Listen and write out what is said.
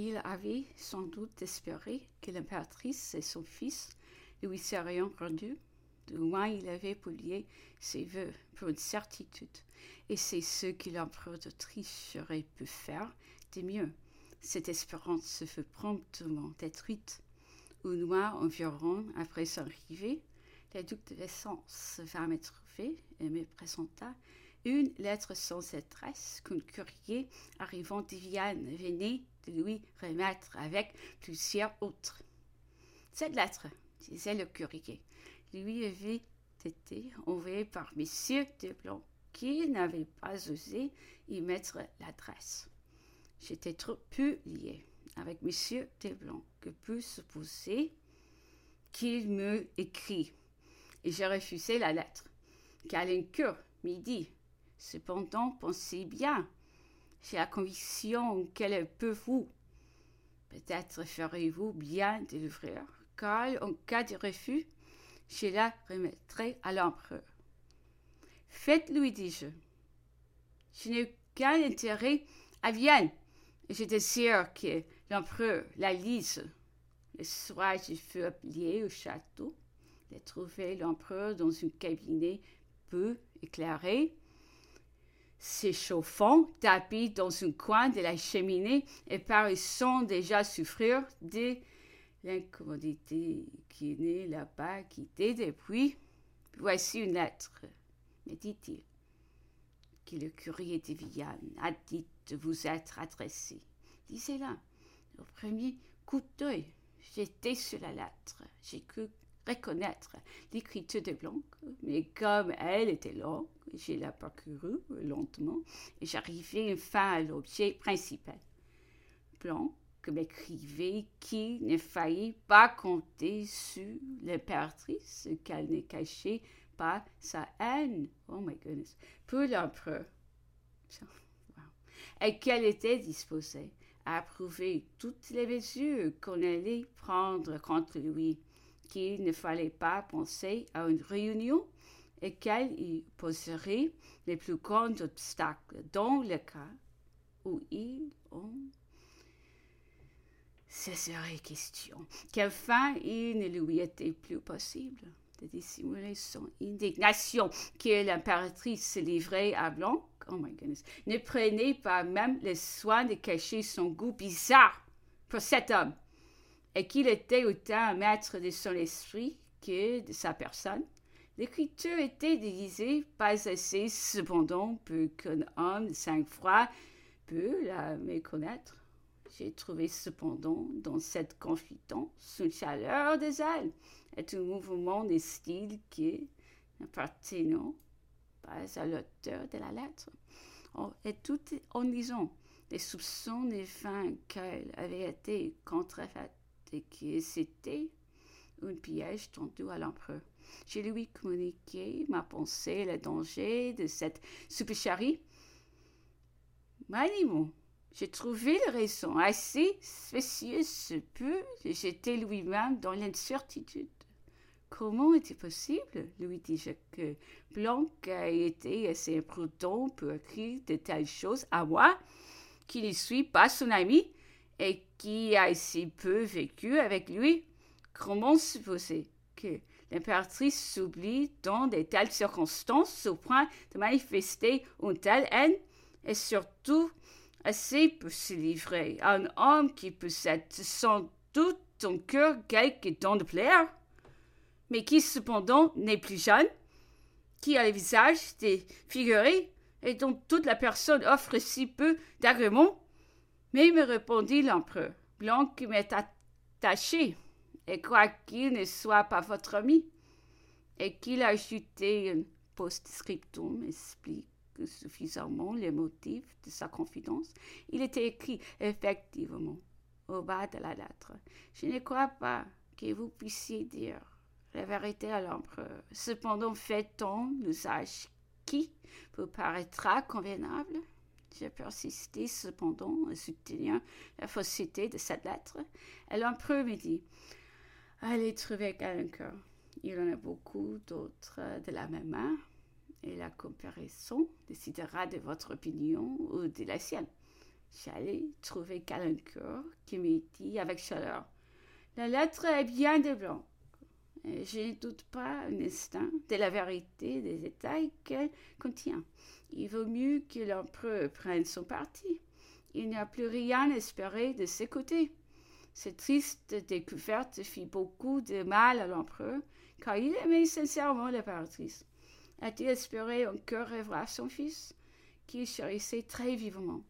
Il avait sans doute espéré que l'impératrice et son fils lui seraient rendus. De loin, il avait publié ses vœux pour une certitude, et c'est ce que l'empereur d'Autriche aurait pu faire de mieux. Cette espérance se fut promptement détruite. Une mois environ après son arrivée, le duc de Vessence vint me trouver et me présenta une lettre sans adresse qu'un courrier arrivant de Vienne venait lui remettre avec plusieurs autres. Cette lettre, disait le courrier, lui avait été envoyée par M. Blanc, qui n'avait pas osé y mettre l'adresse. J'étais trop peu lié avec M. Blanc que peut supposer qu'il me écrit, et j'ai refusé la lettre. Calincourt midi Cependant, pensez bien, j'ai la conviction qu'elle peut vous. Peut-être ferez-vous bien de l'ouvrir, car en cas de refus, je la remettrai à l'empereur. Faites-lui, dis-je. Je, n'ai qu'un intérêt à Vienne, et je désire que l'empereur la lise. Le soir, je fus appelé au château. J'ai trouvé l'empereur dans un cabinet peu éclairé, s'échauffant, tapis dans un coin de la cheminée et paraissant déjà souffrir de l'incommodité qui n'est là-bas quittée depuis. Voici une lettre, me dit-il, que le courrier de Vienne a dit de vous être adressé. Lisez-la. Au premier coup d'œil, j'étais sur la lettre. J'ai cru reconnaître l'écriture de Blanc, mais comme elle était longue, j'ai la parcourue lentement et j'arrivai enfin à l'objet principal. Blanc m'écrivait qu'il ne fallait pas compter sur l'impératrice, qu'elle ne cachait pas sa haine, oh my goodness, pour l'empereur. Et qu'elle était disposée à approuver toutes les mesures qu'on allait prendre contre lui qu'il ne fallait pas penser à une réunion et qu'elle y poserait les plus grands obstacles dans le cas où il en serait question, qu'enfin il ne lui était plus possible de dissimuler son indignation que l'impératrice se livrait à Blanc, oh my goodness, ne prenait pas même le soin de cacher son goût bizarre pour cet homme. Et qu'il était autant maître de son esprit que de sa personne. L'écriture était déguisée, pas assez cependant pour qu'un homme de sang-froid peut la méconnaître. J'ai trouvé cependant dans cette confidence une chaleur des ailes et un mouvement de style qui, n'appartenant pas à l'auteur de la lettre, et tout en lisant les soupçons des fins qu'elle avait été contrefaite et que c'était un piège tendu à l'empereur. Je lui communiqué ma pensée, le danger de cette supercherie. Manimo, j'ai trouvé la raison assez spécieuse peu, j'étais lui-même dans l'incertitude. Comment était possible, lui dis-je, que Blanc a été assez imprudent pour écrire de telles choses à moi, qui ne suis pas son ami et qui a si peu vécu avec lui, comment supposer que l'impératrice s'oublie dans de telles circonstances au point de manifester une telle haine et surtout assez pour se livrer à un homme qui possède sans doute ton cœur quelque don de plaire, mais qui cependant n'est plus jeune, qui a le visage défiguré et dont toute la personne offre si peu d'agréments mais me répondit l'empereur, Blanc m'est attaché, et quoiqu'il ne soit pas votre ami, et qu'il a ajouté un post-scriptum explique suffisamment les motifs de sa confidence, il était écrit effectivement au bas de la lettre. Je ne crois pas que vous puissiez dire la vérité à l'empereur. Cependant, fait-on l'usage qui vous paraîtra convenable j'ai persisté cependant à soutenir la fausseté de cette lettre. Elle peu me dit Allez trouver quelqu'un. Il en a beaucoup d'autres de la même main, et la comparaison décidera de votre opinion ou de la sienne. J'allais trouver Calencourt, qui me dit avec chaleur La lettre est bien de blanc. Je ne doute pas un instant de la vérité des détails qu'elle contient. Il vaut mieux que l'empereur prenne son parti. Il n'y a plus rien à espérer de ses côtés. Cette triste découverte fit beaucoup de mal à l'empereur, car il aimait sincèrement l'impératrice. A-t-il espéré encore revoir son fils, qu'il chérissait très vivement